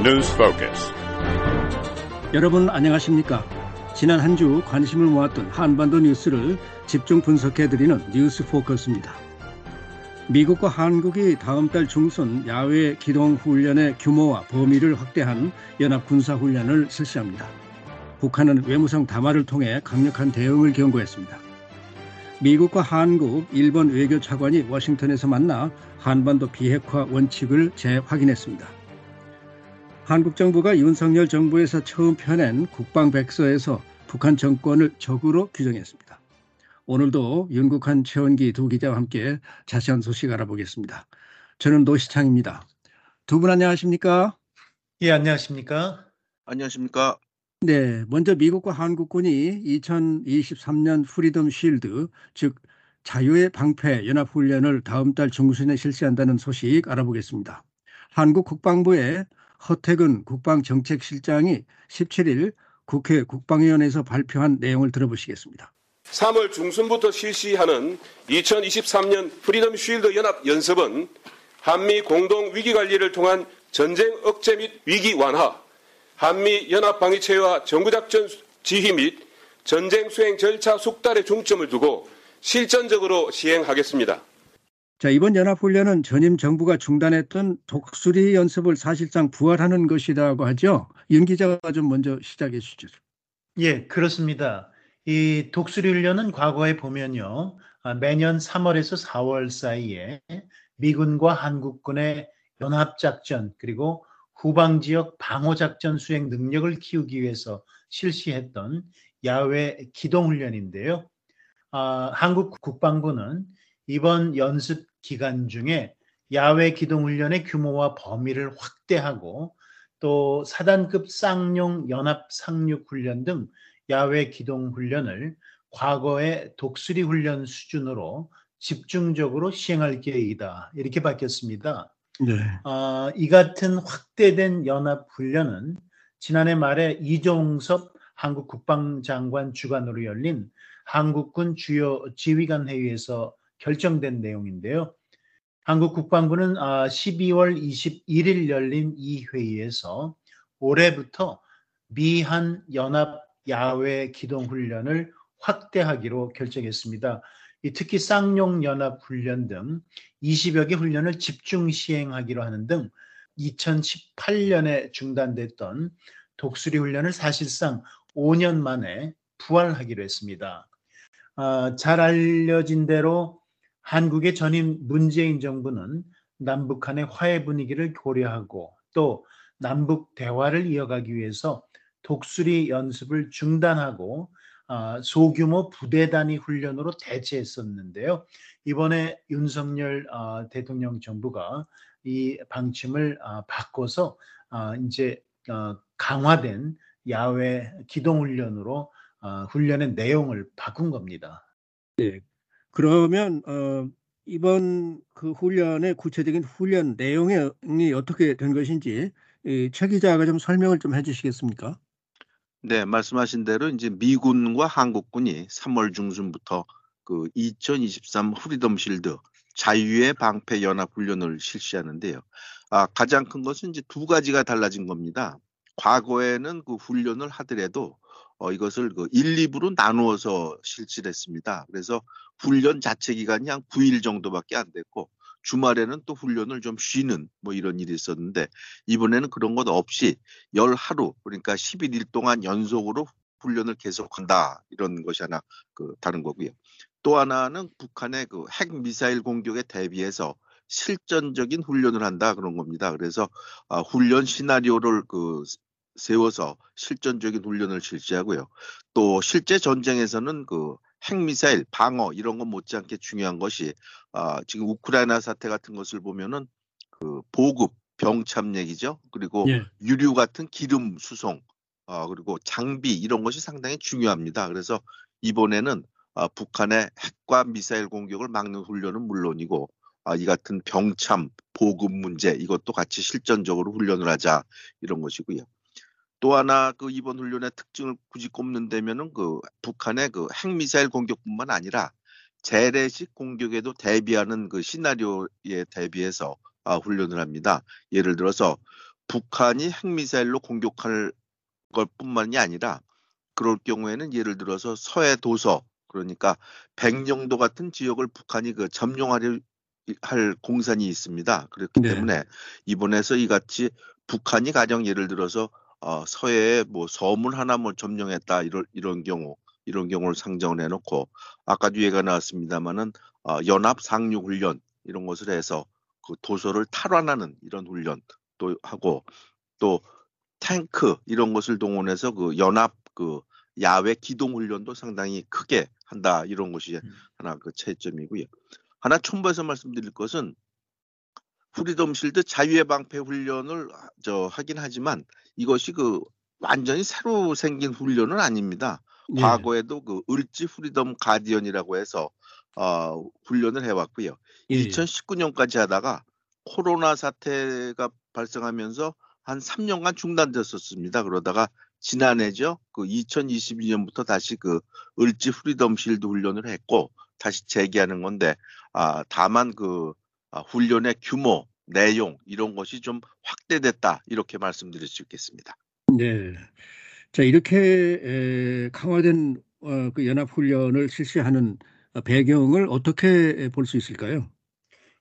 News Focus. 여러분 안녕하십니까? 지난 한 주 관심을 모았던 한반도 뉴스를 집중 분석해 드리는 뉴스 포커스입니다. 미국과 한국이 다음 달 중순 야외 기동 훈련의 규모와 범위를 확대한 연합 군사 훈련을 실시합니다. 북한은 외무성 담화를 통해 강력한 대응을 경고했습니다. 미국과 한국, 일본 외교 차관이 워싱턴에서 만나 한반도 비핵화 원칙을 재확인했습니다. 한국 정부가 윤석열 정부에서 처음 펴낸 국방백서에서 북한 정권을 적으로 규정했습니다. 오늘도 윤국한 최원기 두 기자와 함께 자세한 소식 알아보겠습니다. 저는 노시창입니다. 두 분 안녕하십니까? 예, 안녕하십니까? 안녕하십니까? 네, 먼저 미국과 한국군이 2023년 프리덤 쉴드, 즉 자유의 방패 연합훈련을 다음 달 중순에 실시한다는 소식 알아보겠습니다. 한국 국방부의 허태근 국방정책실장이 17일 국회 국방위원회에서 발표한 내용을 들어보시겠습니다. 3월 중순부터 실시하는 2023년 Freedom Shield 연합 연습은 한미 공동 위기 관리를 통한 전쟁 억제 및 위기 완화, 한미 연합 방위체와 정부작전 지휘 및 전쟁 수행 절차 숙달에 중점을 두고 실전적으로 시행하겠습니다. 자, 이번 연합훈련은 전임 정부가 중단했던 독수리 연습을 사실상 부활하는 것이라고 하죠. 윤 기자가 좀 먼저 시작해 주시죠. 예, 그렇습니다. 이 독수리 훈련은 과거에 보면요. 아, 매년 3월에서 4월 사이에 미군과 한국군의 연합작전 그리고 후방 지역 방어 작전 수행 능력을 키우기 위해서 실시했던 야외 기동 훈련인데요. 아, 한국 국방부는 이번 연습 기간 중에 야외 기동훈련의 규모와 범위를 확대하고 또 사단급 쌍용 연합 상륙 훈련 등 야외 기동 훈련을 과거의 독수리 훈련 수준으로 집중적으로 시행할 계획이다. 이렇게 밝혔습니다. 네. 어, 이 같은 확대된 연합 훈련은 지난해 말에 이종섭 한국 국방장관 주관으로 열린 한국군 주요 지휘관 회의에서 결정된 내용인데요. 한국 국방부는 12월 아, 21일 열린 이 회의에서 올해부터 미한 연합 야외 기동 훈련을 확대하기로 결정했습니다. 특히 쌍용 연합 훈련 등 20여 개 훈련을 집중 시행하기로 하는 등 2018년에 중단됐던 독수리 훈련을 사실상 5년 만에 부활하기로 했습니다. 아, 잘 알려진 대로 한국의 전임 문재인 정부는 남북 한의 화해 분위기를 고려하고 또 남북 대화를 이어가기 위해서 독수리 연습을 중단하고 아, 소규모 부대 단위 훈련으로 대체했었는데요. 이번에 윤석열 아, 대통령 정부가 이 방침을 아, 바꿔서 이제 어, 강화된 야외 기동 훈련으로 훈련의 내용을 바꾼 겁니다. 네, 그러면 어, 이번 그 훈련의 구체적인 훈련 내용이 어떻게 된 것인지 최 기자가 좀 설명을 좀 해주시겠습니까? 네, 말씀하신 대로 이제 미군과 한국군이 3월 중순부터 그 2023 후리덤 실드 자유의 방패 연합 훈련을 실시하는데요. 아, 가장 큰 것은 이제 두 가지가 달라진 겁니다. 과거에는 그 훈련을 하더라도 어, 이것을 그 1, 2부로 나누어서 실시를 했습니다. 그래서 훈련 자체 기간이 한 9일 정도밖에 안 됐고 주말에는 또 훈련을 좀 쉬는 뭐 이런 일이 있었는데 이번에는 그런 것 없이 열 하루 그러니까 11일 동안 연속으로 훈련을 계속한다 이런 것이 하나 그 다른 거고요. 또 하나는 북한의 그 핵 미사일 공격에 대비해서 실전적인 훈련을 한다 그런 겁니다. 그래서 아, 훈련 시나리오를 그 세워서 실전적인 훈련을 실시하고요. 또 실제 전쟁에서는 그 핵미사일 방어 이런 것 못지않게 중요한 것이 아, 지금 우크라이나 사태 같은 것을 보면은 그 보급 병참 얘기죠. 그리고 예. 유류 같은 기름 수송 어, 그리고 장비 이런 것이 상당히 중요합니다. 그래서 이번에는 아, 북한의 핵과 미사일 공격을 막는 훈련은 물론이고 아, 이 같은 병참 보급 문제 이것도 같이 실전적으로 훈련을 하자 이런 것이고요. 또 하나 그 이번 훈련의 특징을 굳이 꼽는다면은 그 북한의 그 핵미사일 공격뿐만 아니라 재래식 공격에도 대비하는 그 시나리오에 대비해서 아, 훈련을 합니다. 예를 들어서 북한이 핵미사일로 공격할 것뿐만이 아니라 그럴 경우에는 예를 들어서 서해 도서 그러니까 백령도 같은 지역을 북한이 그 점령하려 할 공산이 있습니다. 그렇기 네. 때문에 이번에서 이같이 북한이 가령 예를 들어서 어, 서해에 뭐 서문 하나 뭐 점령했다 이런 이런 경우 이런 경우를 상정을 해놓고 아까도 얘기가 나왔습니다만은 어, 연합 상륙 훈련 이런 것을 해서 그 도서를 탈환하는 이런 훈련도 하고 또 탱크 이런 것을 동원해서 그 연합 그 야외 기동 훈련도 상당히 크게 한다 이런 것이 음. 하나 그 차이점이고요. 하나 첨부해서 말씀드릴 것은 Freedom Shield 자유의 방패 훈련을 하- 저 하긴 하지만 이것이 그 완전히 새로 생긴 훈련은 아닙니다. 예. 과거에도 그 을지 Freedom Guardian이라고 해서 어, 훈련을 해왔고요. 예. 2019년까지 하다가 코로나 사태가 발생하면서 한 3년간 중단됐었습니다. 그러다가 지난해죠. 그 2022년부터 다시 그 을지 Freedom Shield 훈련을 했고 다시 재개하는 건데 아 다만 그 아, 훈련의 규모, 내용 이런 것이 좀 확대됐다 이렇게 말씀드릴 수 있겠습니다. 네. 자, 이렇게 에, 강화된 어, 그 연합 훈련을 실시하는 어, 배경을 어떻게 볼 수 있을까요?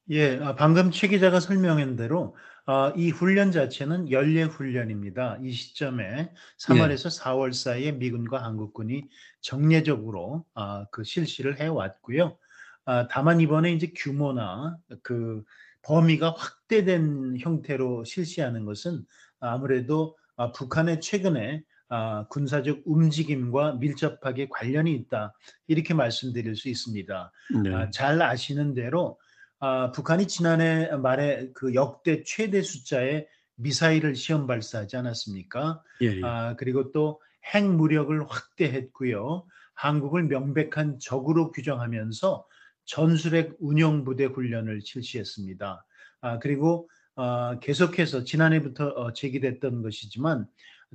예, 아, 방금 최 기자가 설명한 대로 아, 이 훈련 자체는 연례 훈련입니다. 이 시점에 3월에서 4월 사이에 미군과 한국군이 정례적으로 아, 그 실시를 해왔고요. 아, 다만 이번에 이제 규모나 그 범위가 확대된 형태로 실시하는 것은 아무래도 아, 북한의 최근에 아, 군사적 움직임과 밀접하게 관련이 있다 이렇게 말씀드릴 수 있습니다. 네. 아, 잘 아시는 대로 아, 북한이 지난해 말에 그 역대 최대 숫자의 미사일을 시험 발사하지 않았습니까? 예, 예. 아, 그리고 또 핵무력을 확대했고요. 한국을 명백한 적으로 규정하면서 전술핵 운용 부대 훈련을 실시했습니다. 아, 그리고 아, 계속해서 지난해부터 어, 제기됐던 것이지만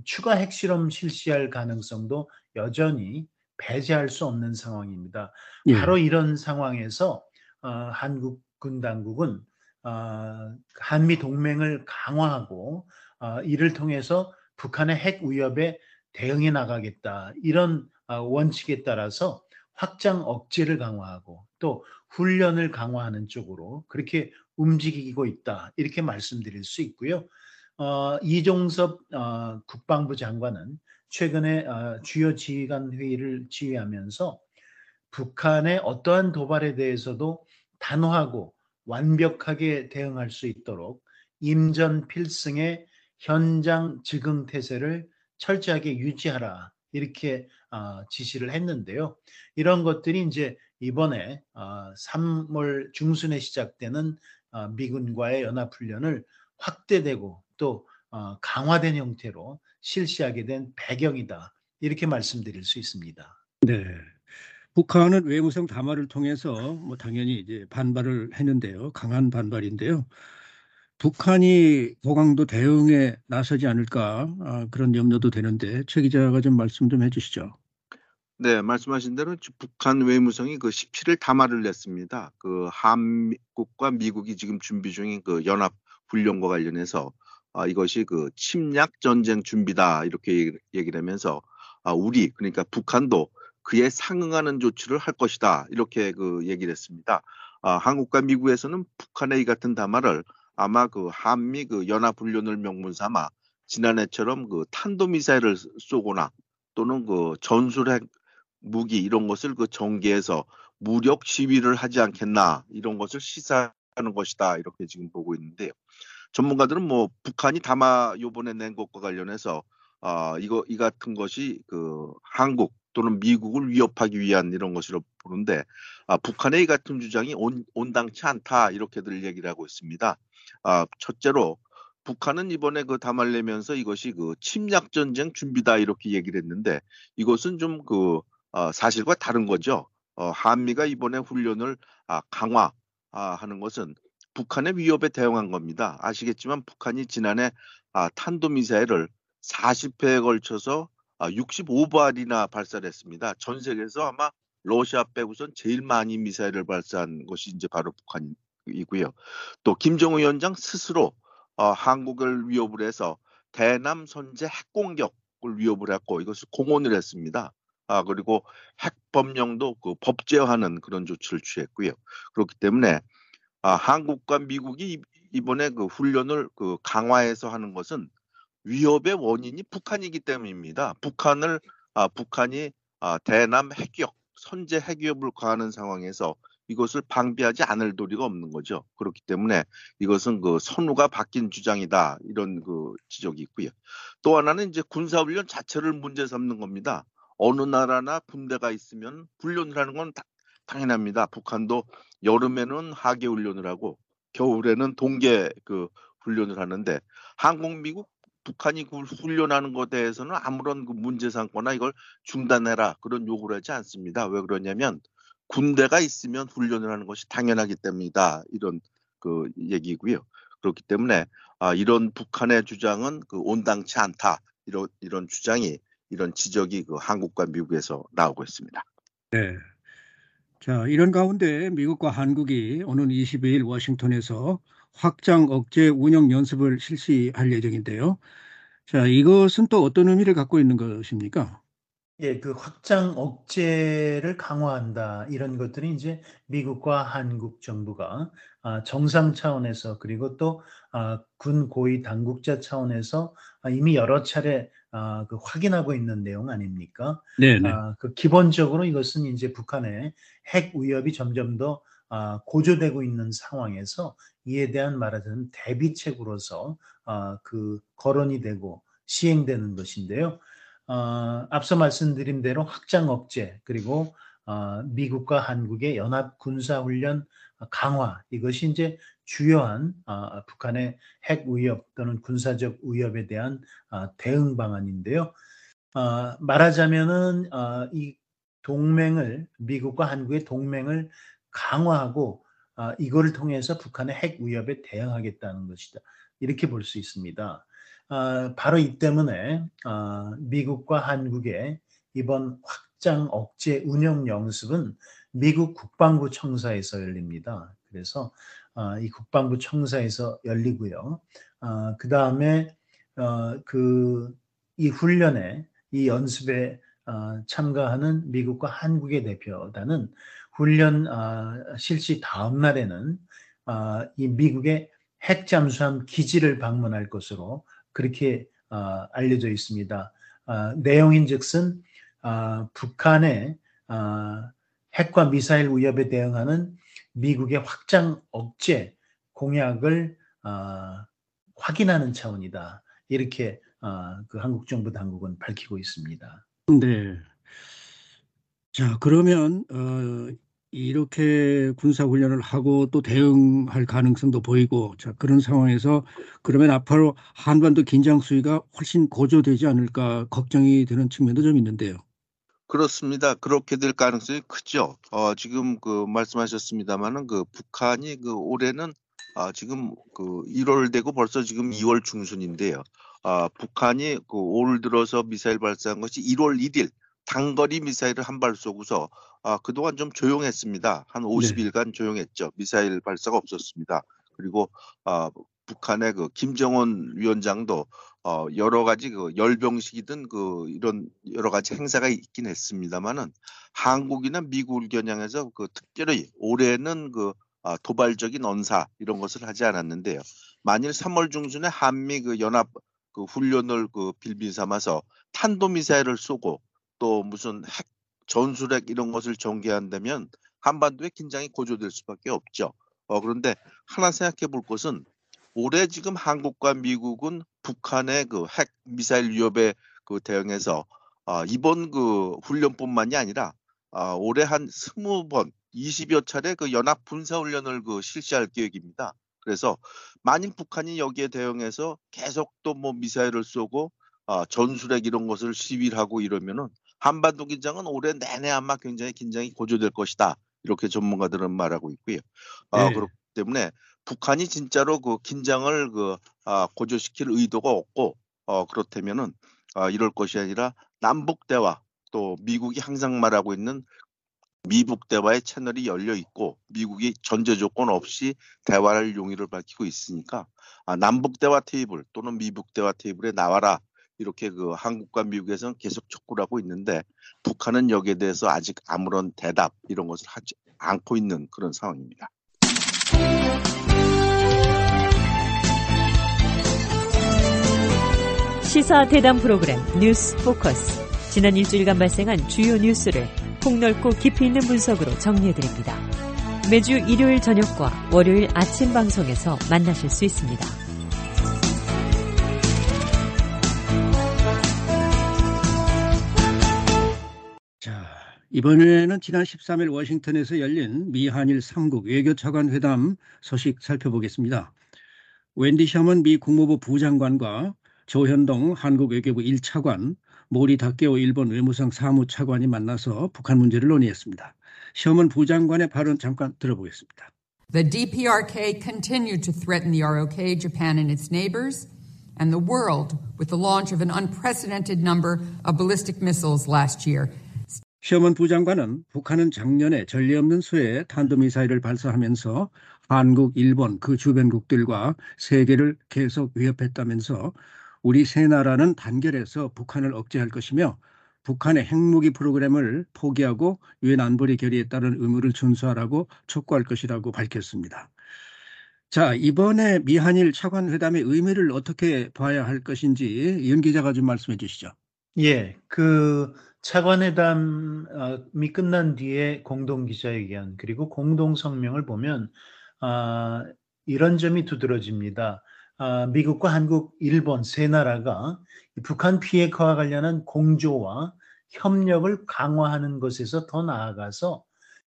추가 핵실험 실시할 가능성도 여전히 배제할 수 없는 상황입니다. 예. 바로 이런 상황에서 어, 한국 군 당국은 어, 한미 동맹을 강화하고 어, 이를 통해서 북한의 핵 위협에 대응해 나가겠다 이런 어, 원칙에 따라서 확장 억제를 강화하고 또 훈련을 강화하는 쪽으로 그렇게 움직이고 있다 이렇게 말씀드릴 수 있고요. 어, 이종섭 어, 국방부 장관은 최근에 어, 주요 지휘관 회의를 지휘하면서 북한의 어떠한 도발에 대해서도 단호하고 완벽하게 대응할 수 있도록 임전 필승의 현장 즉응 태세를 철저하게 유지하라 이렇게 어, 지시를 했는데요. 이런 것들이 이제 이번에 어, 3월 중순에 시작되는 어, 미군과의 연합훈련을 확대되고 또 어, 강화된 형태로 실시하게 된 배경이다 이렇게 말씀드릴 수 있습니다. 네. 북한은 외무성 담화를 통해서 뭐 당연히 이제 반발을 했는데요. 강한 반발인데요. 북한이 고강도 대응에 나서지 않을까 아, 그런 염려도 되는데 최 기자가 좀 말씀 좀 해주시죠. 네, 말씀하신 대로 지- 북한 외무성이 그 17일 담화를 냈습니다. 그 한국과 미국이 지금 준비 중인 그 연합 훈련과 관련해서 아, 이것이 그 침략 전쟁 준비다 이렇게 얘기- 얘기를 하면서 아, 우리 그러니까 북한도 그에 상응하는 조치를 할 것이다 이렇게 그 얘기를 했습니다. 아, 한국과 미국에서는 북한의 이 같은 담화를 아마 그 한미 그 연합 훈련을 명분 삼아 지난해처럼 그 탄도 미사일을 쏘거나 또는 그 전술핵 무기 이런 것을 그 전개해서 무력 시위를 하지 않겠나 이런 것을 시사하는 것이다 이렇게 지금 보고 있는데요. 전문가들은 뭐 북한이 담화 요번에 낸 것과 관련해서 아 이거 이 같은 것이 그 한국 또는 미국을 위협하기 위한 이런 것으로 보는데 아 북한의 이 같은 주장이 온, 온당치 않다 이렇게들 얘기를 하고 있습니다. 아 첫째로 북한은 이번에 그 담화를 내면서 이것이 그 침략 전쟁 준비다 이렇게 얘기를 했는데 이것은 좀 그 어, 사실과 다른 거죠. 어, 한미가 이번에 훈련을 아, 강화하는 것은 북한의 위협에 대응한 겁니다. 아시겠지만 북한이 지난해 아, 탄도미사일을 40회에 걸쳐서 아, 65발이나 발사를 했습니다. 전 세계에서 아마 러시아 빼고선 제일 많이 미사일을 발사한 것이 이제 바로 북한이고요. 또 김정은 위원장 스스로 어, 한국을 위협을 해서 대남 선제 핵 공격을 위협을 했고 이것을 공언을 했습니다. 아 그리고 핵 법령도 그 법제화하는 그런 조치를 취했고요. 그렇기 때문에 아, 한국과 미국이 이번에 그 훈련을 그 강화해서 하는 것은 위협의 원인이 북한이기 때문입니다. 북한을 아, 북한이 아, 대남 핵기업 선제 핵위협을 가하는 상황에서 이것을 방비하지 않을 도리가 없는 거죠. 그렇기 때문에 이것은 그 선우가 바뀐 주장이다 이런 그 지적이 있고요. 또 하나는 이제 군사훈련 자체를 문제 삼는 겁니다. 어느 나라나 군대가 있으면 훈련을 하는 건 다, 당연합니다. 북한도 여름에는 하계 훈련을 하고 겨울에는 동계 그 훈련을 하는데 한국, 미국, 북한이 그 훈련하는 것에 대해서는 아무런 그 문제 삼거나 이걸 중단해라 그런 요구를 하지 않습니다. 왜 그러냐면 군대가 있으면 훈련을 하는 것이 당연하기 때문이다. 이런 그 얘기고요. 그렇기 때문에 아, 이런 북한의 주장은 그 온당치 않다. 이런 이런 주장이 이런 지적이 그 한국과 미국에서 나오고 있습니다. 네. 자, 이런 가운데 미국과 한국이 오는 22일 워싱턴에서 확장 억제 운영 연습을 실시할 예정인데요. 자, 이것은 또 어떤 의미를 갖고 있는 것입니까? 예, 그 확장 억제를 강화한다. 이런 것들이 이제 미국과 한국 정부가 아, 정상 차원에서 그리고 또 아, 군 고위 당국자 차원에서 아, 이미 여러 차례 아, 그 확인하고 있는 내용 아닙니까? 네, 네. 아, 그 기본적으로 이것은 이제 북한의 핵 위협이 점점 더 아, 고조되고 있는 상황에서 이에 대한 말하자면 대비책으로서 아, 그 거론이 되고 시행되는 것인데요. 어, 앞서 말씀드린 대로 확장 억제 그리고 어, 미국과 한국의 연합 군사 훈련 강화 이것이 이제 주요한 어, 북한의 핵 위협 또는 군사적 위협에 대한 어, 대응 방안인데요. 어, 말하자면은 어, 이 동맹을 미국과 한국의 동맹을 강화하고 어, 이거를 통해서 북한의 핵 위협에 대응하겠다는 것이다. 이렇게 볼 수 있습니다. 어, 바로 이 때문에 어, 미국과 한국의 이번 확 장 억제 운영 연습은 미국 국방부 청사에서 열립니다. 그래서 어, 이 국방부 청사에서 열리고요. 어, 그 다음에 어, 그이 훈련에 이 연습에 어, 참가하는 미국과 한국의 대표단은 훈련 어, 실시 다음 날에는 어, 이 미국의 핵 잠수함 기지를 방문할 것으로 그렇게 어, 알려져 있습니다. 어, 내용인즉슨 어, 북한의 어, 핵과 미사일 위협에 대응하는 미국의 확장 억제 공약을 어, 확인하는 차원이다. 이렇게 어, 그 한국 정부 당국은 밝히고 있습니다. 네. 자, 그러면 어, 이렇게 군사 훈련을 하고 또 대응할 가능성도 보이고, 자, 그런 상황에서 그러면 앞으로 한반도 긴장 수위가 훨씬 고조되지 않을까 걱정이 되는 측면도 좀 있는데요. 그렇습니다. 그렇게 될 가능성이 크죠. 어, 지금 그 말씀하셨습니다만은 그 북한이 그 올해는 아, 지금 그 1월 되고 벌써 지금 2월 중순인데요. 아, 북한이 그 올 들어서 미사일 발사한 것이 1월 1일 단거리 미사일을 한 발 쏘고서 아, 그동안 좀 조용했습니다. 한 50일간 네. 조용했죠. 미사일 발사가 없었습니다. 그리고 아, 북한의 그 김정은 위원장도 어, 여러 가지 그 열병식이든 그 이런 여러 가지 행사가 있긴 했습니다만은 한국이나 미국을 겨냥해서 그 특별히 올해는 그 아, 도발적인 언사 이런 것을 하지 않았는데요. 만일 3월 중순에 한미 그 연합 그 훈련을 그 빌비 삼아서 탄도 미사일을 쏘고 또 무슨 핵 전술핵 이런 것을 전개한다면 한반도의 긴장이 고조될 수밖에 없죠. 어, 그런데 하나 생각해 볼 것은 올해 지금 한국과 미국은 북한의 그 핵 미사일 위협에 그 대응해서 아, 이번 그 훈련뿐만이 아니라 아, 올해 한 스무 번, 20여 차례 그 연합 군사 훈련을 그 실시할 계획입니다. 그래서 만일 북한이 여기에 대응해서 계속 또 뭐 미사일을 쏘고 아, 전술핵 이런 것을 시위를 하고 이러면은 한반도 긴장은 올해 내내 아마 굉장히 긴장이 고조될 것이다. 이렇게 전문가들은 말하고 있고요. 아, 네. 그렇기 때문에 북한이 진짜로 그 긴장을 그 아, 고조시킬 의도가 없고 어, 그렇다면은 아, 이럴 것이 아니라 남북 대화 또 미국이 항상 말하고 있는 미국 대화의 채널이 열려 있고 미국이 전제 조건 없이 대화를 용의를 밝히고 있으니까 아, 남북 대화 테이블 또는 미국 대화 테이블에 나와라 이렇게 그 한국과 미국에서는 계속 촉구를 하고 있는데 북한은 여기에 대해서 아직 아무런 대답 이런 것을 하지 않고 있는 그런 상황입니다. 시사 대담 프로그램 뉴스 포커스. 지난 일주일간 발생한 주요 뉴스를 폭넓고 깊이 있는 분석으로 정리해드립니다. 매주 일요일 저녁과 월요일 아침 방송에서 만나실 수 있습니다. 이번에는 지난 13일 워싱턴에서 열린 미한일 3국 외교차관 회담 소식 살펴보겠습니다. 웬디 셔먼 미 국무부 부장관과 조현동 한국 외교부 1차관, 모리 다케오 일본 외무성 사무차관이 만나서 북한 문제를 논의했습니다. 셔먼 부장관의 발언 잠깐 들어보겠습니다. The DPRK continued to threaten the ROK, Japan, and its neighbors, and the world with the launch of an unprecedented number of ballistic missiles last year. 셔먼 부장관은 북한은 작년에 전례 없는 수의 탄도미사일을 발사하면서 한국, 일본, 그 주변국들과 세계를 계속 위협했다면서 우리 세 나라는 단결해서 북한을 억제할 것이며 북한의 핵무기 프로그램을 포기하고 유엔 안보리 결의에 따른 의무를 준수하라고 촉구할 것이라고 밝혔습니다. 자, 이번에 미한일 차관 회담의 의미를 어떻게 봐야 할 것인지 윤 기자가 좀 말씀해 주시죠. 예, 그 차관회담이 끝난 뒤에 공동 기자회견 그리고 공동 성명을 보면 아, 이런 점이 두드러집니다. 아, 미국과 한국, 일본 세 나라가 북한 비핵화와 관련한 공조와 협력을 강화하는 것에서 더 나아가서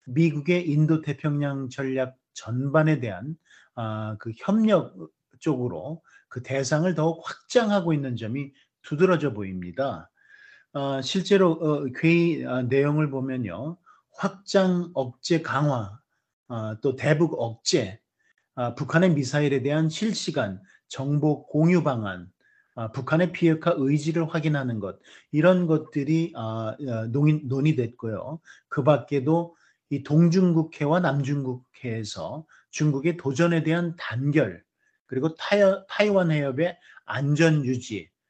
미국의 인도 태평양 전략 전반에 대한 아, 그 협력 쪽으로 그 대상을 더욱 확장하고 있는 점이 두드러져 보입니다. 어, 실제로 어, 회의 어, 내용을 보면요. 확장 억제 강화, 어, 또 대북 억제, 아, 북한의 미사일에 대한 실시간 정보 공유 방안, 아, 북한의 비핵화 의지를 확인하는 것 이런 것들이 아, 어, 논의, 논의 됐고요. 그 밖에도 이 동중국해와 남중국해에서 중국의 도전에 대한 단결 그리고 타이, 타이완 해협의 안전 유지 아,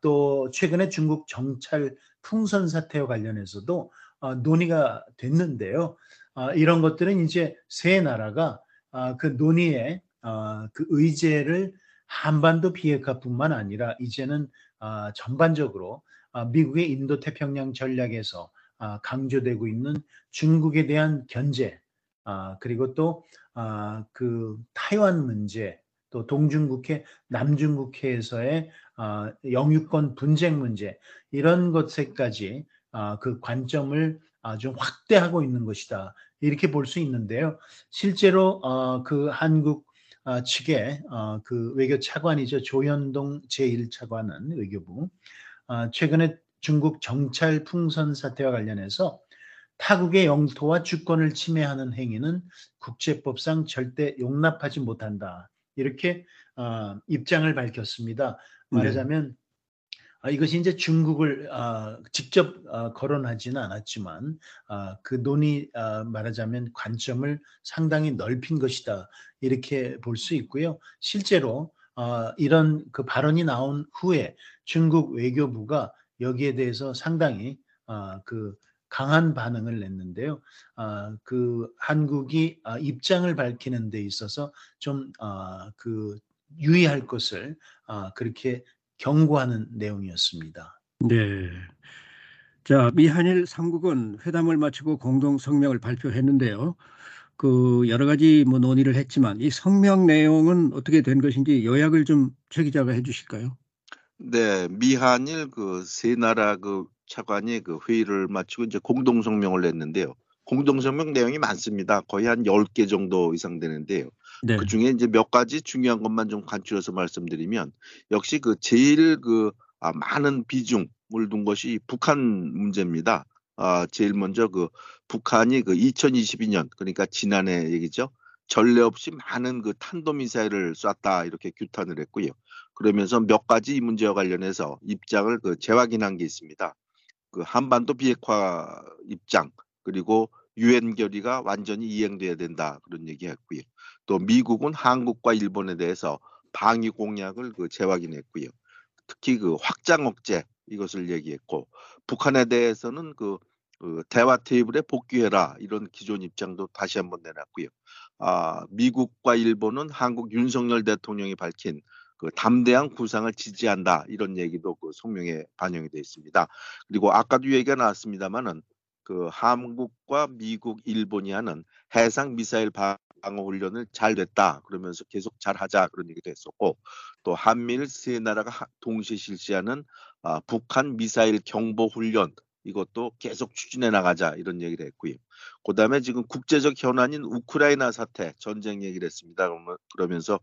또 최근에 중국 정찰 풍선 사태와 관련해서도 아, 논의가 됐는데요. 아, 이런 것들은 이제 세 나라가 아, 그 논의의 아, 그 의제를 한반도 비핵화뿐만 아니라 이제는 아, 전반적으로 아, 미국의 인도 태평양 전략에서 아, 강조되고 있는 중국에 대한 견제 아, 그리고 또 아, 그 타이완 문제 또 동중국해, 남중국해에서의 아, 영유권 분쟁 문제 이런 것에까지 아, 그 관점을 아주 확대하고 있는 것이다 이렇게 볼 수 있는데요. 실제로 어, 그 한국 어, 측의 어, 그 외교 차관이죠 조현동 제1차관은 외교부 어, 최근에 중국 정찰 풍선 사태와 관련해서 타국의 영토와 주권을 침해하는 행위는 국제법상 절대 용납하지 못한다. 이렇게 어, 입장을 밝혔습니다. 말하자면 아, 이것이 이제 중국을 아, 직접 아, 거론하지는 않았지만 아, 그 논의 아, 말하자면 관점을 상당히 넓힌 것이다 이렇게 볼 수 있고요. 실제로 아, 이런 그 발언이 나온 후에 중국 외교부가 여기에 대해서 상당히 아, 그 강한 반응을 냈는데요. 아, 그 한국이 아, 입장을 밝히는 데 있어서 좀 아, 그 유의할 것을 아, 그렇게 경고하는 내용이었습니다. 네. 자, 미한일 3국은 회담을 마치고 공동 성명을 발표했는데요. 그 여러 가지 뭐 논의를 했지만 이 성명 내용은 어떻게 된 것인지 요약을 좀 최 기자가 해주실까요? 네, 미한일 그 세 나라 그 차관이 그 회의를 마치고 이제 공동 성명을 냈는데요. 공동 성명 내용이 많습니다. 거의 한 10개 정도 이상 되는데요. 네. 그 중에 이제 몇 가지 중요한 것만 좀 간추려서 말씀드리면 역시 그 제일 그 아, 많은 비중을 둔 것이 북한 문제입니다. 아, 제일 먼저 그 북한이 그 2022년 그러니까 지난해 얘기죠. 전례 없이 많은 그 탄도미사일을 쐈다 이렇게 규탄을 했고요. 그러면서 몇 가지 이 문제와 관련해서 입장을 그 재확인한 게 있습니다. 그 한반도 비핵화 입장 그리고 유엔 결의가 완전히 이행돼야 된다 그런 얘기했고요. 또 미국은 한국과 일본에 대해서 방위 공약을 그 재확인했고요. 특히 그 확장 억제 이것을 얘기했고 북한에 대해서는 그, 그 대화 테이블에 복귀해라 이런 기존 입장도 다시 한번 내놨고요. 아, 미국과 일본은 한국 윤석열 대통령이 밝힌 그 담대한 구상을 지지한다 이런 얘기도 그 성명에 반영이 되어 있습니다. 그리고 아까도 얘기가 나왔습니다만은 그 한국과 미국, 일본이 하는 해상 미사일 방어 훈련을 잘 됐다 그러면서 계속 잘 하자 그런 얘기도 했었고 또 한미일 세 나라가 동시에 실시하는 아, 북한 미사일 경보 훈련 이것도 계속 추진해 나가자 이런 얘기를 했고요. 그다음에 지금 국제적 현안인 우크라이나 사태 전쟁 얘기를 했습니다. 그러면서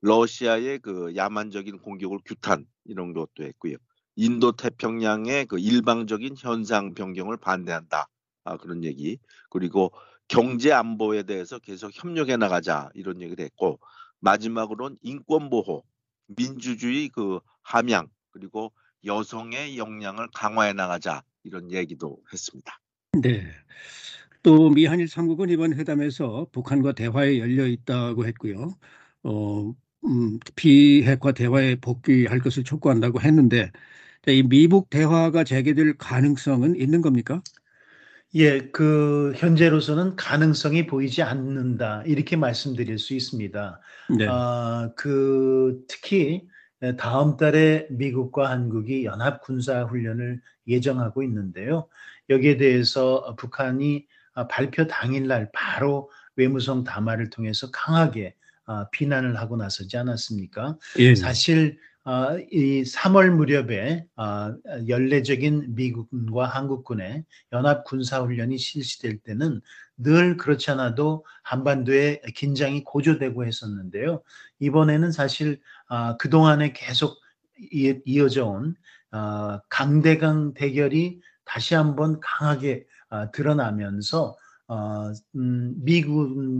러시아의 그 야만적인 공격을 규탄 이런 것도 했고요. 인도 태평양의 그 일방적인 현상 변경을 반대한다. 아, 그런 얘기. 그리고 경제 안보에 대해서 계속 협력해 나가자 이런 얘기를 했고 마지막으로는 인권 보호, 민주주의 그 함양 그리고 여성의 역량을 강화해 나가자 이런 얘기도 했습니다. 네. 또 미한일 삼국은 이번 회담에서 북한과 대화에 열려 있다고 했고요. 어, 음, 비핵화 대화에 복귀할 것을 촉구한다고 했는데 이 미북 대화가 재개될 가능성은 있는 겁니까? 예, 그 현재로서는 가능성이 보이지 않는다 이렇게 말씀드릴 수 있습니다. 네. 아, 그 특히 다음 달에 미국과 한국이 연합 군사 훈련을 예정하고 있는데요. 여기에 대해서 북한이 발표 당일날 바로 외무성 담화를 통해서 강하게 아, 비난을 하고 나서지 않았습니까? 예. 사실 아, 이 3월 무렵에 아, 연례적인 미국과 한국군의 연합 군사 훈련이 실시될 때는 늘 그렇지 않아도 한반도에 긴장이 고조되고 했었는데요. 이번에는 사실 그 동안에 계속 이어져 온 강대강 대결이 다시 한번 강하게 드러나면서 어, 음,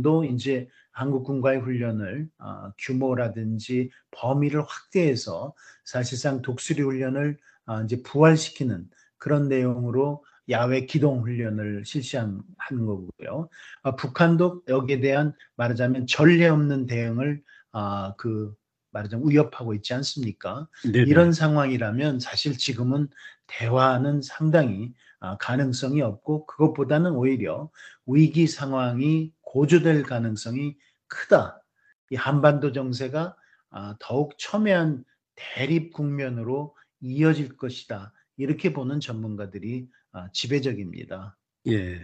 미군도 이제 한국군과의 훈련을 어, 규모라든지 범위를 확대해서 사실상 독수리 훈련을 어, 이제 부활시키는 그런 내용으로 야외 기동 훈련을 실시한 하는 거고요. 어, 북한도 여기에 대한 말하자면 전례 없는 대응을 어, 그 말하자면 위협하고 있지 않습니까? 네네. 이런 상황이라면 사실 지금은 대화는 상당히 아, 가능성이 없고 그것보다는 오히려 위기 상황이 고조될 가능성이 크다. 이 한반도 정세가 아, 더욱 첨예한 대립 국면으로 이어질 것이다. 이렇게 보는 전문가들이 아, 지배적입니다. 예.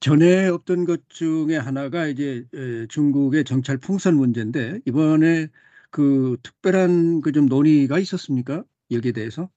전에 없던 것 중에 하나가 이제 중국의 정찰 풍선 문제인데 이번에 그 특별한 그 좀 논의가 있었습니까? 여기에 대해서?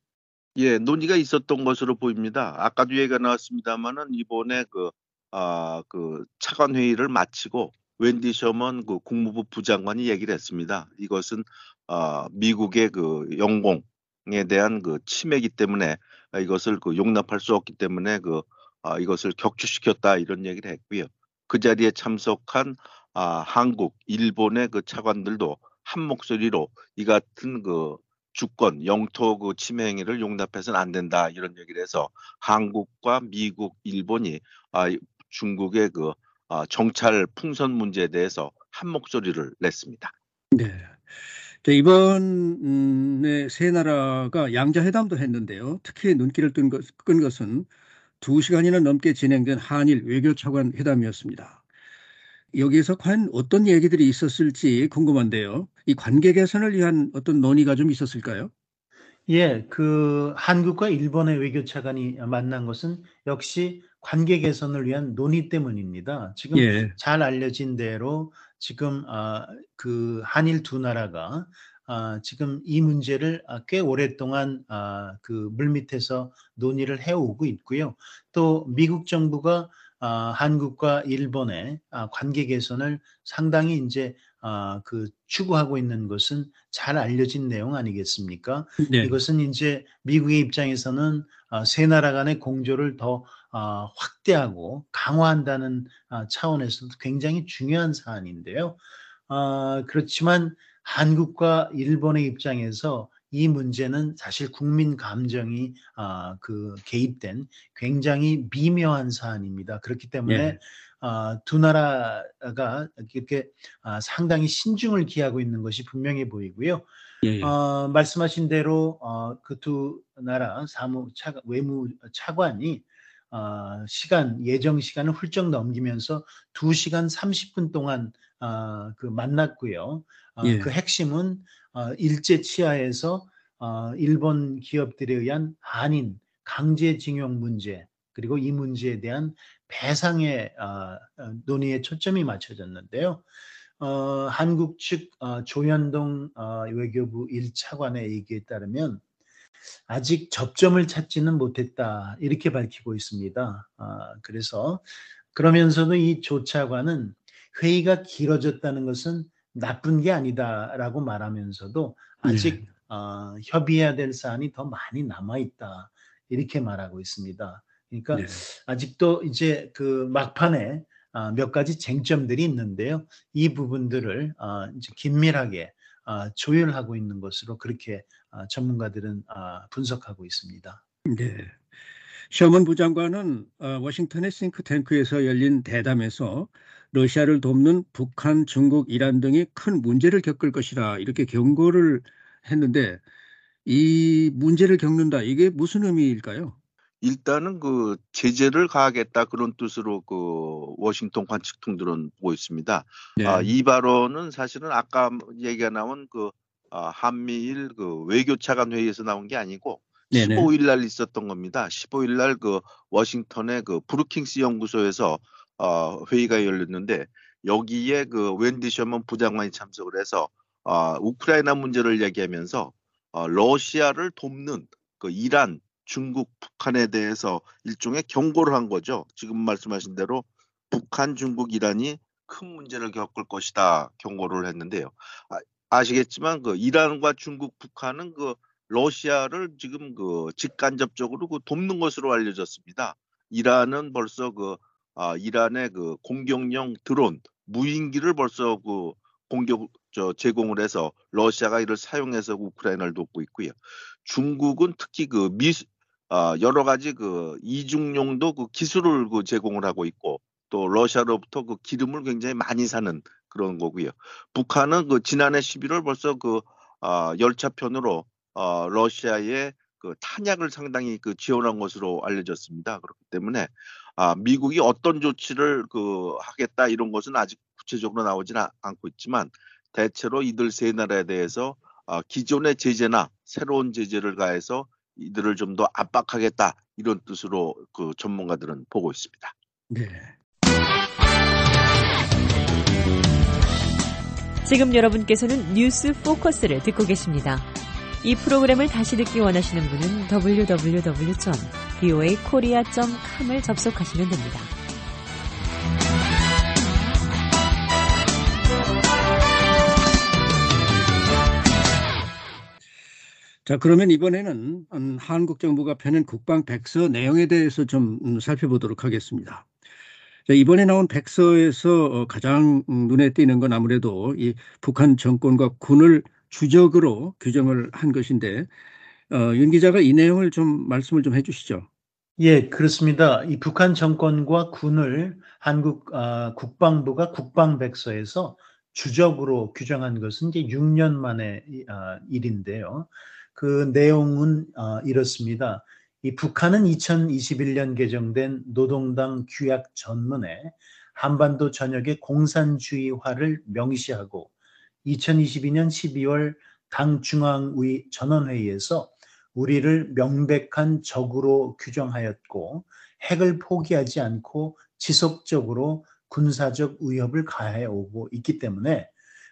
예, 논의가 있었던 것으로 보입니다. 아까도 얘기가 나왔습니다만은 이번에 그, 아, 그 차관 회의를 마치고 웬디 셔먼 그 국무부 부장관이 얘기를 했습니다. 이것은 아, 미국의 그 영공에 대한 그 침해이기 때문에 이것을 그 용납할 수 없기 때문에 그 아, 이것을 격추시켰다 이런 얘기를 했고요. 그 자리에 참석한 아, 한국, 일본의 그 차관들도 한 목소리로 이 같은 그 주권, 영토 그 침해 행위를 용납해서는 안 된다 이런 얘기를 해서 한국과 미국, 일본이 아, 중국의 그 아, 정찰 풍선 문제에 대해서 한 목소리를 냈습니다. 네. 이번에 세 나라가 양자 회담도 했는데요. 특히 눈길을 끈, 것, 끈 것은 두 시간이나 넘게 진행된 한일 외교차관 회담이었습니다. 여기에서 과연 어떤 얘기들이 있었을지 궁금한데요. 이 관계 개선을 위한 어떤 논의가 좀 있었을까요? 예, 그 한국과 일본의 외교 차관이 만난 것은 역시 관계 개선을 위한 논의 때문입니다. 지금 예. 잘 알려진 대로 지금 아, 그 한일 두 나라가 아, 지금 이 문제를 아, 꽤 오랫동안 아, 그 물밑에서 논의를 해오고 있고요. 또 미국 정부가 아, 한국과 일본의 아, 관계 개선을 상당히 이제 아, 그 추구하고 있는 것은 잘 알려진 내용 아니겠습니까? 네. 이것은 이제 미국의 입장에서는 아, 세 나라 간의 공조를 더 아, 확대하고 강화한다는 아, 차원에서도 굉장히 중요한 사안인데요. 아, 그렇지만 한국과 일본의 입장에서 이 문제는 사실 국민 감정이 아, 그 개입된 굉장히 미묘한 사안입니다. 그렇기 때문에 예. 아, 두 나라가 이렇게 아, 상당히 신중을 기하고 있는 것이 분명해 보이고요. 예, 예. 어, 말씀하신 대로 어, 그두 나라 사무 차, 외무 차관이 어, 시간 예정 시간을 훌쩍 넘기면서 2시간 30분 동안 어, 그 만났고요. 어, 예. 그 핵심은 어, 일제 치하에서 어, 일본 기업들에 의한 한인 강제징용 문제 그리고 이 문제에 대한 배상의 어, 어, 논의에 초점이 맞춰졌는데요. 어, 한국 측 어, 조현동 어, 외교부 1차관의 얘기에 따르면 아직 접점을 찾지는 못했다 이렇게 밝히고 있습니다. 아, 그래서 그러면서도 이 조차관은 회의가 길어졌다는 것은 나쁜 게 아니다라고 말하면서도 아직 어, 협의해야 될 사안이 더 많이 남아 있다 이렇게 말하고 있습니다. 그러니까 네. 아직도 이제 그 막판에 아, 몇 가지 쟁점들이 있는데요. 이 부분들을 아, 이제 긴밀하게 아, 조율하고 있는 것으로 그렇게 아, 전문가들은 아, 분석하고 있습니다. 네. 셔먼 부장관은 어, 워싱턴의 싱크탱크에서 열린 대담에서 러시아를 돕는 북한, 중국, 이란 등이 큰 문제를 겪을 것이라 이렇게 경고를 했는데 이 문제를 겪는다 이게 무슨 의미일까요? 일단은 그 제재를 가하겠다 그런 뜻으로 그 워싱턴 관측통들은 보고 있습니다. 네. 아, 이 발언은 사실은 아까 얘기가 나온 그 아, 한미일 그 외교차관 회의에서 나온 게 아니고 네네. 15일 날 있었던 겁니다. 15일 날 그 워싱턴의 그 브루킹스 연구소에서 어, 회의가 열렸는데 여기에 그 웬디 셔먼 부장관이 참석을 해서 아, 우크라이나 문제를 얘기하면서 어, 러시아를 돕는 그 이란, 중국, 북한에 대해서 일종의 경고를 한 거죠. 지금 말씀하신 대로 북한, 중국, 이란이 큰 문제를 겪을 것이다 경고를 했는데요. 아, 시겠지만 그 이란과 중국, 북한은 그 러시아를 지금 그 직간접적으로 그 돕는 것으로 알려졌습니다. 이란은 벌써 그 아, 이란의 그 공격용 드론 무인기를 벌써 그 공격 저 제공을 해서 러시아가 이를 사용해서 우크라이나를 돕고 있고요. 중국은 특히 그 미, 아, 여러 가지 그 이중용도 그 기술을 그 제공을 하고 있고 또 러시아로부터 그 기름을 굉장히 많이 사는 그런 거고요. 북한은 그 지난해 11월 벌써 그 아, 열차편으로 어, 러시아의 그 탄약을 상당히 그 지원한 것으로 알려졌습니다. 그렇기 때문에 아, 미국이 어떤 조치를 그 하겠다 이런 것은 아직 구체적으로 나오지는 아- 않고 있지만 대체로 이들 세 나라에 대해서 아, 기존의 제재나 새로운 제재를 가해서 이들을 좀 더 압박하겠다 이런 뜻으로 그 전문가들은 보고 있습니다. 네. 지금 여러분께서는 뉴스 포커스를 듣고 계십니다. 이 프로그램을 다시 듣기 원하시는 분은 www.voakorea.com을 접속하시면 됩니다. 자, 그러면 이번에는 음, 한국 정부가 펴낸 국방 백서 내용에 대해서 좀 음, 살펴보도록 하겠습니다. 자, 이번에 나온 백서에서 어, 가장 음, 눈에 띄는 건 아무래도 이 북한 정권과 군을 주적으로 규정을 한 것인데, 어, 윤 기자가 이 내용을 좀 말씀을 좀 해주시죠. 예, 그렇습니다. 이 북한 정권과 군을 한국 아, 국방부가 국방백서에서 주적으로 규정한 것은 이제 6년 만의 이, 아, 일인데요. 그 내용은 아, 이렇습니다. 이 북한은 2021년 개정된 노동당 규약 전문에 한반도 전역의 공산주의화를 명시하고 2022년 12월 당 중앙위 전원회의에서 우리를 명백한 적으로 규정하였고 핵을 포기하지 않고 지속적으로 군사적 위협을 가해 오고 있기 때문에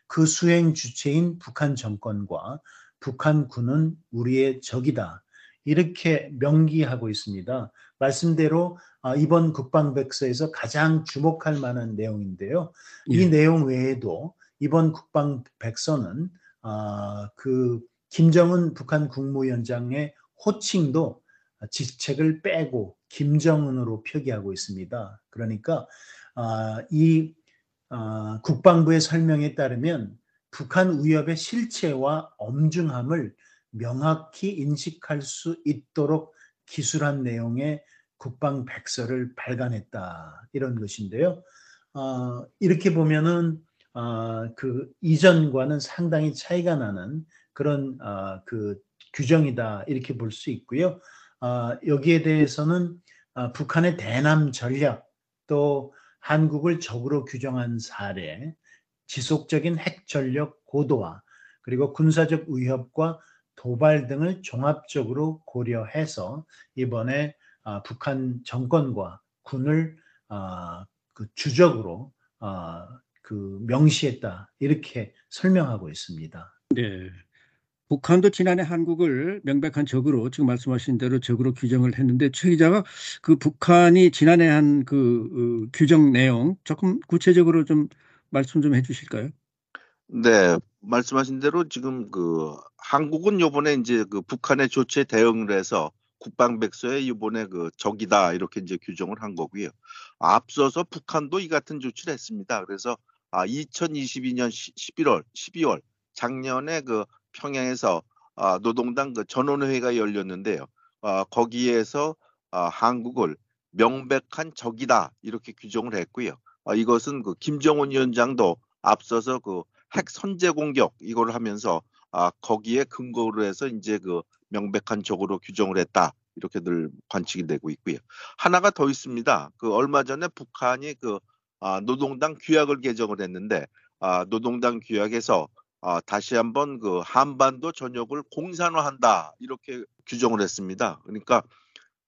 그 수행 주체인 북한 정권과 북한 군은 우리의 적이다. 이렇게 명기하고 있습니다. 말씀대로 아, 이번 국방백서에서 가장 주목할 만한 내용인데요. 이 예. 내용 외에도 이번 국방백서는 아, 그 김정은 북한 국무위원장의 호칭도 직책을 빼고 김정은으로 표기하고 있습니다. 그러니까 아, 이 아, 국방부의 설명에 따르면 북한 위협의 실체와 엄중함을 명확히 인식할 수 있도록 기술한 내용의 국방 백서를 발간했다 이런 것인데요. 어, 이렇게 보면은 어, 그 이전과는 상당히 차이가 나는 그런 어, 그 규정이다 이렇게 볼 수 있고요. 어, 여기에 대해서는 어, 북한의 대남 전략 또 한국을 적으로 규정한 사례, 지속적인 핵 전력 고도화 그리고 군사적 위협과 도발 등을 종합적으로 고려해서 이번에 아, 북한 정권과 군을 아, 그 주적으로 아, 그 명시했다 이렇게 설명하고 있습니다. 네. 북한도 지난해 한국을 명백한 적으로 지금 말씀하신 대로 적으로 규정을 했는데 최 기자가 그 북한이 지난해 한그 어, 규정 내용 조금 구체적으로 좀 말씀 좀 해주실까요? 네, 말씀하신 대로 지금 그 한국은 요번에 이제 그 북한의 조치에 대응을 해서 국방백서에 이번에 그 적이다 이렇게 이제 규정을 한 거고요. 앞서서 북한도 이 같은 조치를 했습니다. 그래서 아 2022년 11월, 12월 작년에 그 평양에서 아, 노동당 그 전원회의가 열렸는데요. 아, 거기에서 아, 한국을 명백한 적이다 이렇게 규정을 했고요. 아, 이것은 그 김정은 위원장도 앞서서 그 핵 선제 공격 이걸 하면서 아 거기에 근거로 해서 이제 그 명백한 적으로 규정을 했다 이렇게들 관측이 되고 있고요. 하나가 더 있습니다. 그 얼마 전에 북한이 그 아, 노동당 규약을 개정을 했는데 아, 노동당 규약에서 아, 다시 한번 그 한반도 전역을 공산화한다 이렇게 규정을 했습니다. 그러니까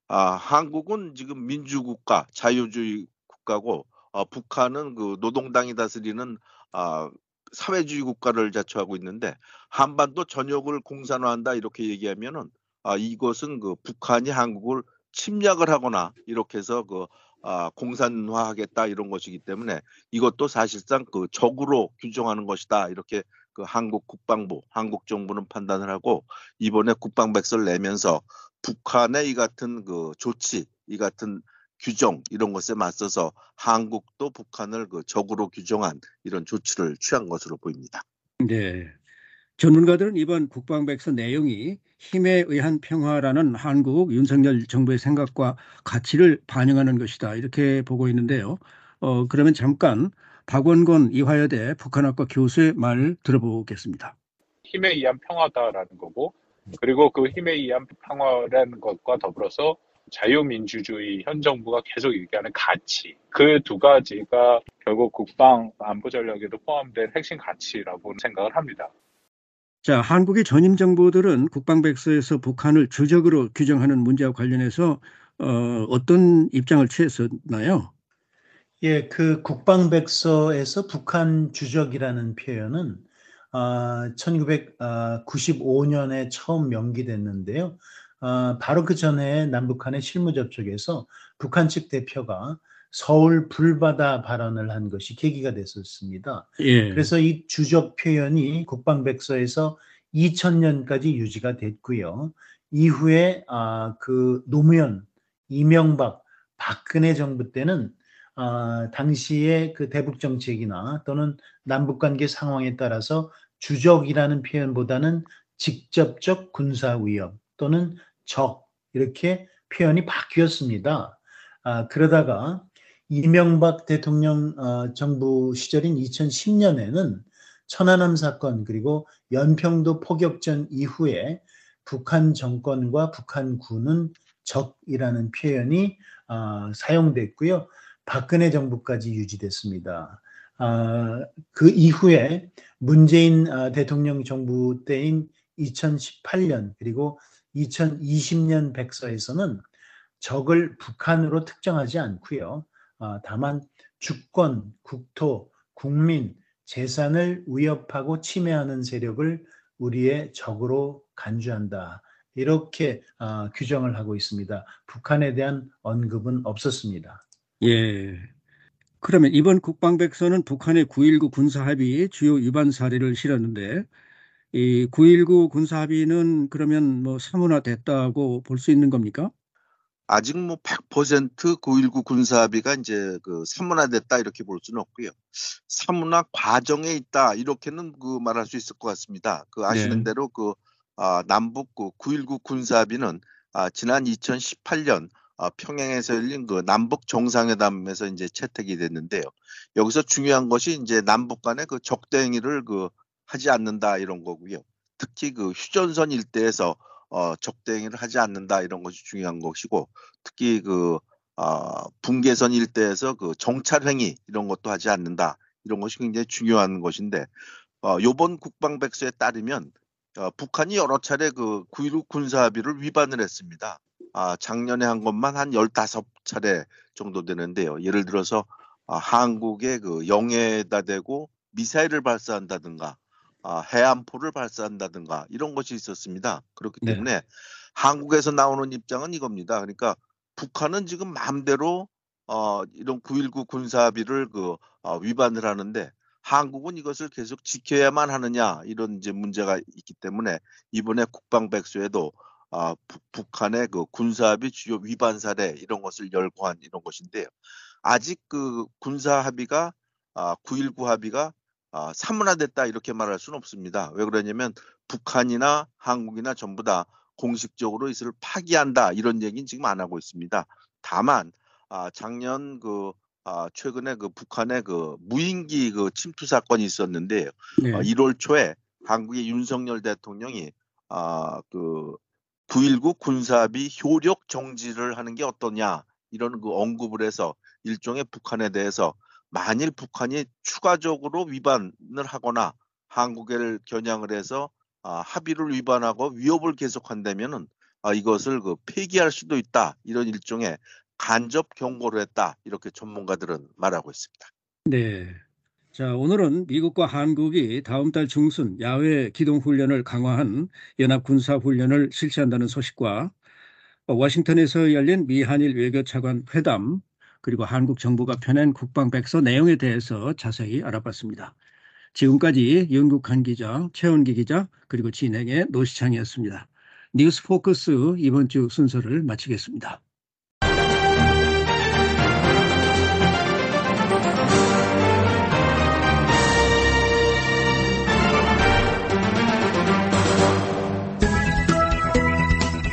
아, 한국은 지금 민주국가, 자유주의 국가고 어, 북한은 그 노동당이 다스리는 아, 사회주의 국가를 자처하고 있는데 한반도 전역을 공산화한다 이렇게 얘기하면은 아 이것은 그 북한이 한국을 침략을 하거나 이렇게 해서 그 아, 공산화하겠다 이런 것이기 때문에 이것도 사실상 그 적으로 규정하는 것이다 이렇게 그 한국 국방부, 한국 정부는 판단을 하고 이번에 국방백서를 내면서 북한의 이 같은 그 조치, 이 같은 규정 이런 것에 맞서서 한국도 북한을 그 적으로 규정한 이런 조치를 취한 것으로 보입니다. 네. 전문가들은 이번 국방백서 내용이 힘에 의한 평화라는 한국 윤석열 정부의 생각과 가치를 반영하는 것이다 이렇게 보고 있는데요. 어, 그러면 잠깐 박원건 이화여대 북한학과 교수의 말 들어보겠습니다. 힘에 의한 평화다라는 거고 그리고 그 힘에 의한 평화라는 것과 더불어서 자유민주주의 현 정부가 계속 얘기하는 가치 그 두 가지가 결국 국방 안보 전략에도 포함된 핵심 가치라고 생각을 합니다. 자, 한국의 전임 정부들은 국방백서에서 북한을 주적으로 규정하는 문제와 관련해서 어, 어떤 입장을 취했었나요? 예, 그 국방백서에서 북한 주적이라는 표현은 어, 1995년에 처음 명기됐는데요. 어, 바로 그 전에 남북한의 실무 접촉에서 북한 측 대표가 서울 불바다 발언을 한 것이 계기가 됐었습니다. 예. 그래서 이 주적 표현이 국방백서에서 2000년까지 유지가 됐고요. 이후에 아, 그 노무현, 이명박, 박근혜 정부 때는 아, 당시의 그 대북 정책이나 또는 남북 관계 상황에 따라서 주적이라는 표현보다는 직접적 군사 위협 또는 적 이렇게 표현이 바뀌었습니다. 아, 그러다가 이명박 대통령 어, 정부 시절인 2010년에는 천안함 사건 그리고 연평도 포격전 이후에 북한 정권과 북한군은 적이라는 표현이 어, 사용됐고요. 박근혜 정부까지 유지됐습니다. 어, 그 이후에 문재인 어, 대통령 정부 때인 2018년 그리고 2020년 백서에서는 적을 북한으로 특정하지 않고요. 어, 다만 주권, 국토, 국민, 재산을 위협하고 침해하는 세력을 우리의 적으로 간주한다. 이렇게 어, 규정을 하고 있습니다. 북한에 대한 언급은 없었습니다. 예. 그러면 이번 국방백서는 북한의 9.19 군사합의 주요 위반 사례를 실었는데 이 9.19 군사합의는 그러면 뭐 사문화됐다고 볼 수 있는 겁니까? 아직 뭐 100% 9.19 군사합의가 이제 그 사문화됐다 이렇게 볼 수는 없고요. 사문화 과정에 있다 이렇게는 그 말할 수 있을 것 같습니다. 그 아시는 네. 대로 그 아, 남북 그9.19 군사합의는 아, 지난 2018년 아, 평양에서 열린 그 남북 정상회담에서 이제 채택이 됐는데요. 여기서 중요한 것이 이제 남북 간의 그 적대 행위를 그 하지 않는다 이런 거고요. 특히 그 휴전선 일대에서 어, 적대행위를 하지 않는다 이런 것이 중요한 것이고 특히 그 어, 분계선 일대에서 그 정찰행위 이런 것도 하지 않는다 이런 것이 굉장히 중요한 것인데 어, 요번 국방백서에 따르면 어, 북한이 여러 차례 그 9.16 군사합의를 위반을 했습니다. 아, 작년에 한 것만 한 15차례 정도 되는데요. 예를 들어서 아, 한국의 그 영해에다 대고 미사일을 발사한다든가 아, 해안포를 발사한다든가 이런 것이 있었습니다. 그렇기 네. 때문에 네. 한국에서 나오는 입장은 이겁니다. 그러니까 북한은 지금 마음대로 어, 이런 9.19 군사합의를 그 어, 위반을 하는데 한국은 이것을 계속 지켜야만 하느냐 이런 이제 문제가 있기 때문에 이번에 국방백서에도 아, 북한의 그 군사합의 주요 위반 사례 이런 것을 열거한 이런 것인데요. 아직 그 군사 합의가 아, 9.19 합의가 아, 사문화됐다 이렇게 말할 수는 없습니다. 왜 그러냐면 북한이나 한국이나 전부 다 공식적으로 이것을 파기한다 이런 얘기는 지금 안 하고 있습니다. 다만 아, 작년 그 아, 최근에 그 북한의 그 무인기 그 침투 사건이 있었는데 네. 어, 1월 초에 한국의 윤석열 대통령이 아, 그 9.19 군사합의 효력 정지를 하는 게 어떠냐 이런 그 언급을 해서 일종의 북한에 대해서 만일 북한이 추가적으로 위반을 하거나 한국을 겨냥을 해서 아, 합의를 위반하고 위협을 계속한다면은 아, 이것을 그 폐기할 수도 있다 이런 일종의 간접 경고를 했다 이렇게 전문가들은 말하고 있습니다. 네. 자, 오늘은 미국과 한국이 다음 달 중순 야외 기동 훈련을 강화한 연합 군사 훈련을 실시한다는 소식과 워싱턴에서 열린 미한일 외교차관 회담 그리고 한국 정부가 펴낸 국방백서 내용에 대해서 자세히 알아봤습니다. 지금까지 윤국한 기자, 최원기 기자, 그리고 진행의 노시창이었습니다. 뉴스 포커스 이번 주 순서를 마치겠습니다.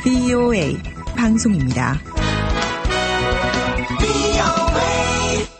VOA 방송입니다.